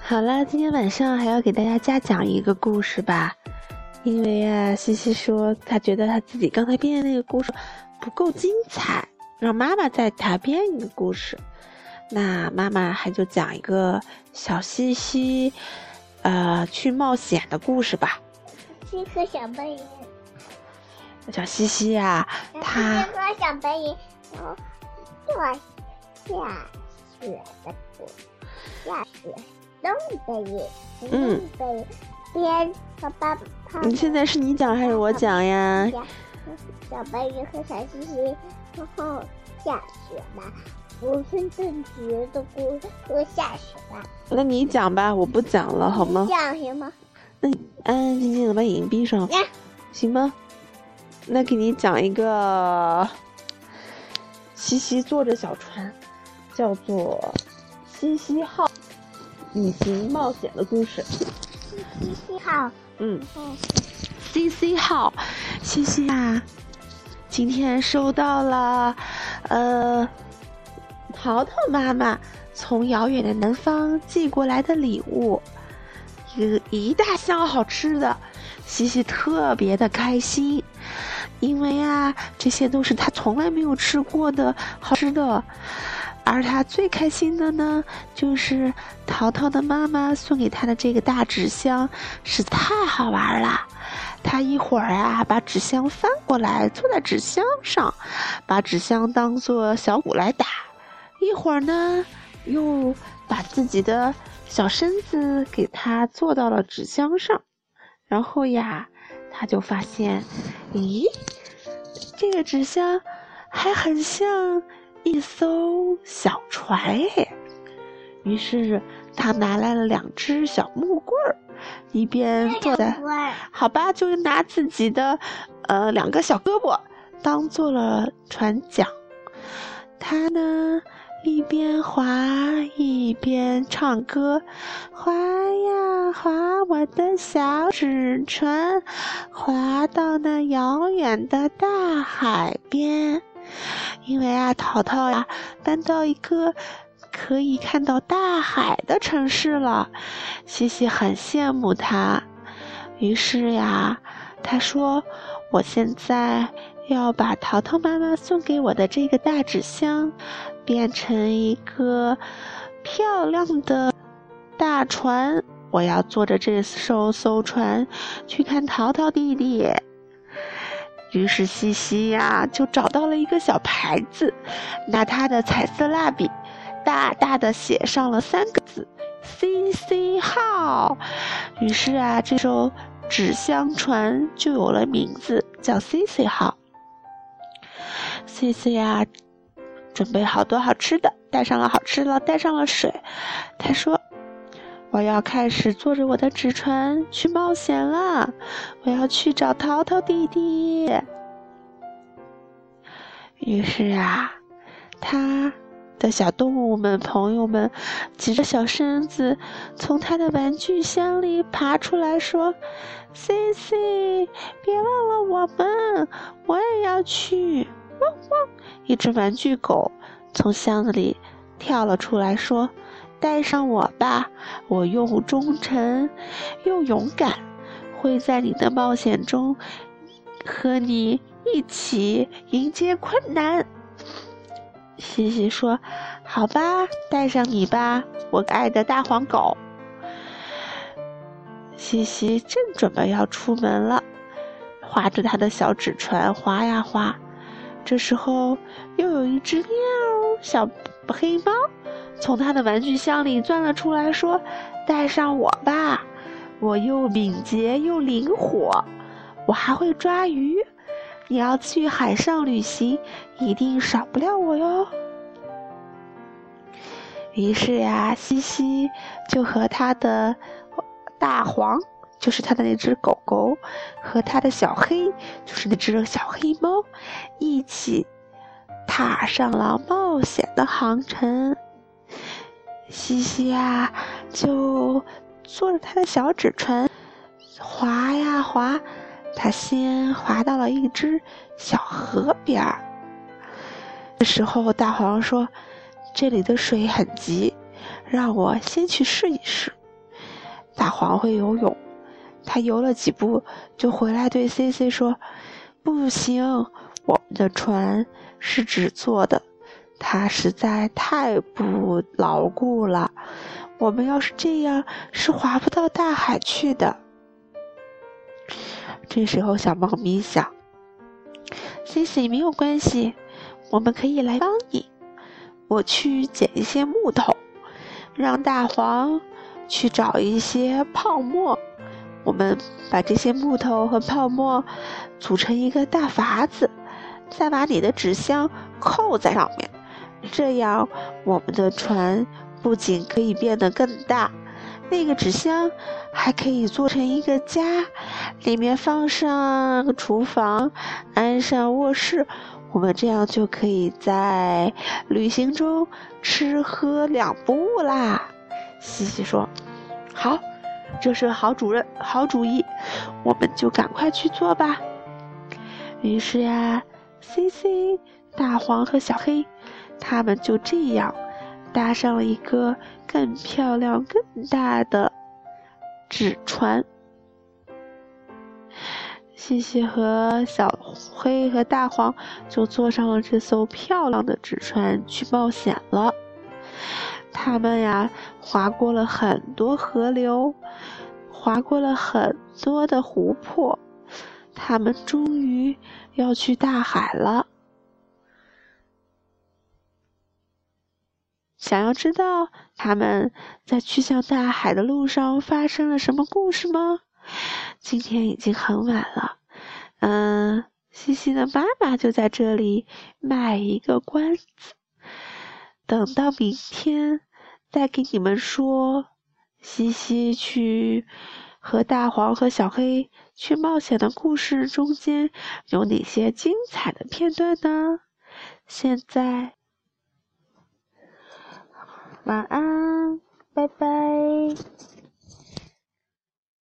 好了，今天晚上还要给大家加讲一个故事吧，因为啊，西西说他觉得他自己刚才编的那个故事不够精彩，让妈妈再给他编一个故事。那妈妈还就讲一个小西西，呃，去冒险的故事吧。西和小白云，小西西呀，他和小白鱼有做下雪的故事，下雪东北雨，东北边和爸爸。你现在是你讲还是我讲呀？小白鱼和小西西然后下雪了。我是正觉的故事都下雪了。那你讲吧，我不讲了，好吗？讲行吗？那你安安静静的把眼睛闭上，行吗？那给你讲一个西西坐着小船，叫做西西号旅行冒险的故事。西西号，嗯，西西号，西西啊，今天收到了，呃。淘淘妈妈从遥远的南方寄过来的礼物，一个一大箱好吃的，西西特别的开心，因为啊，这些都是他从来没有吃过的好吃的，而他最开心的呢，就是淘淘的妈妈送给他的这个大纸箱，是太好玩了。他一会儿啊，把纸箱翻过来，坐在纸箱上，把纸箱当做小鼓来打。一会儿呢，又把自己的小身子给它坐到了纸箱上，然后呀，他就发现，咦，这个纸箱还很像一艘小船哎。于是他拿来了两只小木棍儿，一边坐在，好吧，就拿自己的呃两个小胳膊当做了船桨，他呢。一边划一边唱歌，划呀划我的小纸船，划到那遥远的大海边。因为啊，淘淘呀搬到一个可以看到大海的城市了，西西很羡慕他。于是呀，他说：“我现在要把淘淘妈妈送给我的这个大纸箱。”变成一个漂亮的大船，我要坐着这艘艘船去看淘淘弟弟。于是西西呀就找到了一个小牌子，拿他的彩色蜡笔大大的写上了三个字：“C C 号”。于是啊，这艘纸箱船就有了名字，叫 “C C 号”。C C 呀。准备好多好吃的，带上了好吃的，带上了水。他说：“我要开始坐着我的纸船去冒险了，我要去找淘淘弟弟。”于是啊，他的小动物们、朋友们挤着小身子从他的玩具箱里爬出来，说：“C C，别忘了我们，我也要去。”汪汪！一只玩具狗从箱子里跳了出来，说：“带上我吧，我又忠诚又勇敢，会在你的冒险中和你一起迎接困难。”西西说：“好吧，带上你吧，我爱的大黄狗。”西西正准备要出门了，划着他的小纸船，划呀划。这时候，又有一只喵小黑猫从它的玩具箱里钻了出来，说：“带上我吧，我又敏捷又灵活，我还会抓鱼。你要去海上旅行，一定少不了我哟。”于是呀，西西就和他的大黄。就是他的那只狗狗和他的小黑，就是那只小黑猫，一起踏上了冒险的航程。西西啊，就坐着他的小纸船，划呀划，他先划到了一只小河边儿。这时候，大黄说：“这里的水很急，让我先去试一试。大黄会游泳，他游了几步就回来对 C C 说：“不行，我们的船是纸做的，它实在太不牢固了。我们要是这样，是划不到大海去的。”这时候，小猫咪想星星没有关系，我们可以来帮你。我去捡一些木头，让大黄。”去找一些泡沫，我们把这些木头和泡沫组成一个大筏子，再把你的纸箱扣在上面，这样我们的船不仅可以变得更大，那个纸箱还可以做成一个家，里面放上厨房，安上卧室，我们这样就可以在旅行中吃喝两不误啦。西西说：“好，这是好主任，好主意，我们就赶快去做吧。”于是呀西西、大黄和小黑，他们就这样搭上了一个更漂亮、更大的纸船。西西和小黑和大黄就坐上了这艘漂亮的纸船去冒险了。他们呀，划过了很多河流，划过了很多的湖泊，他们终于要去大海了。想要知道他们在去向大海的路上发生了什么故事吗？今天已经很晚了，嗯，西西的妈妈就在这里卖一个关子。等到明天，再给你们说，西西去和大黄和小黑去冒险的故事中间有哪些精彩的片段呢？现在，晚安拜拜。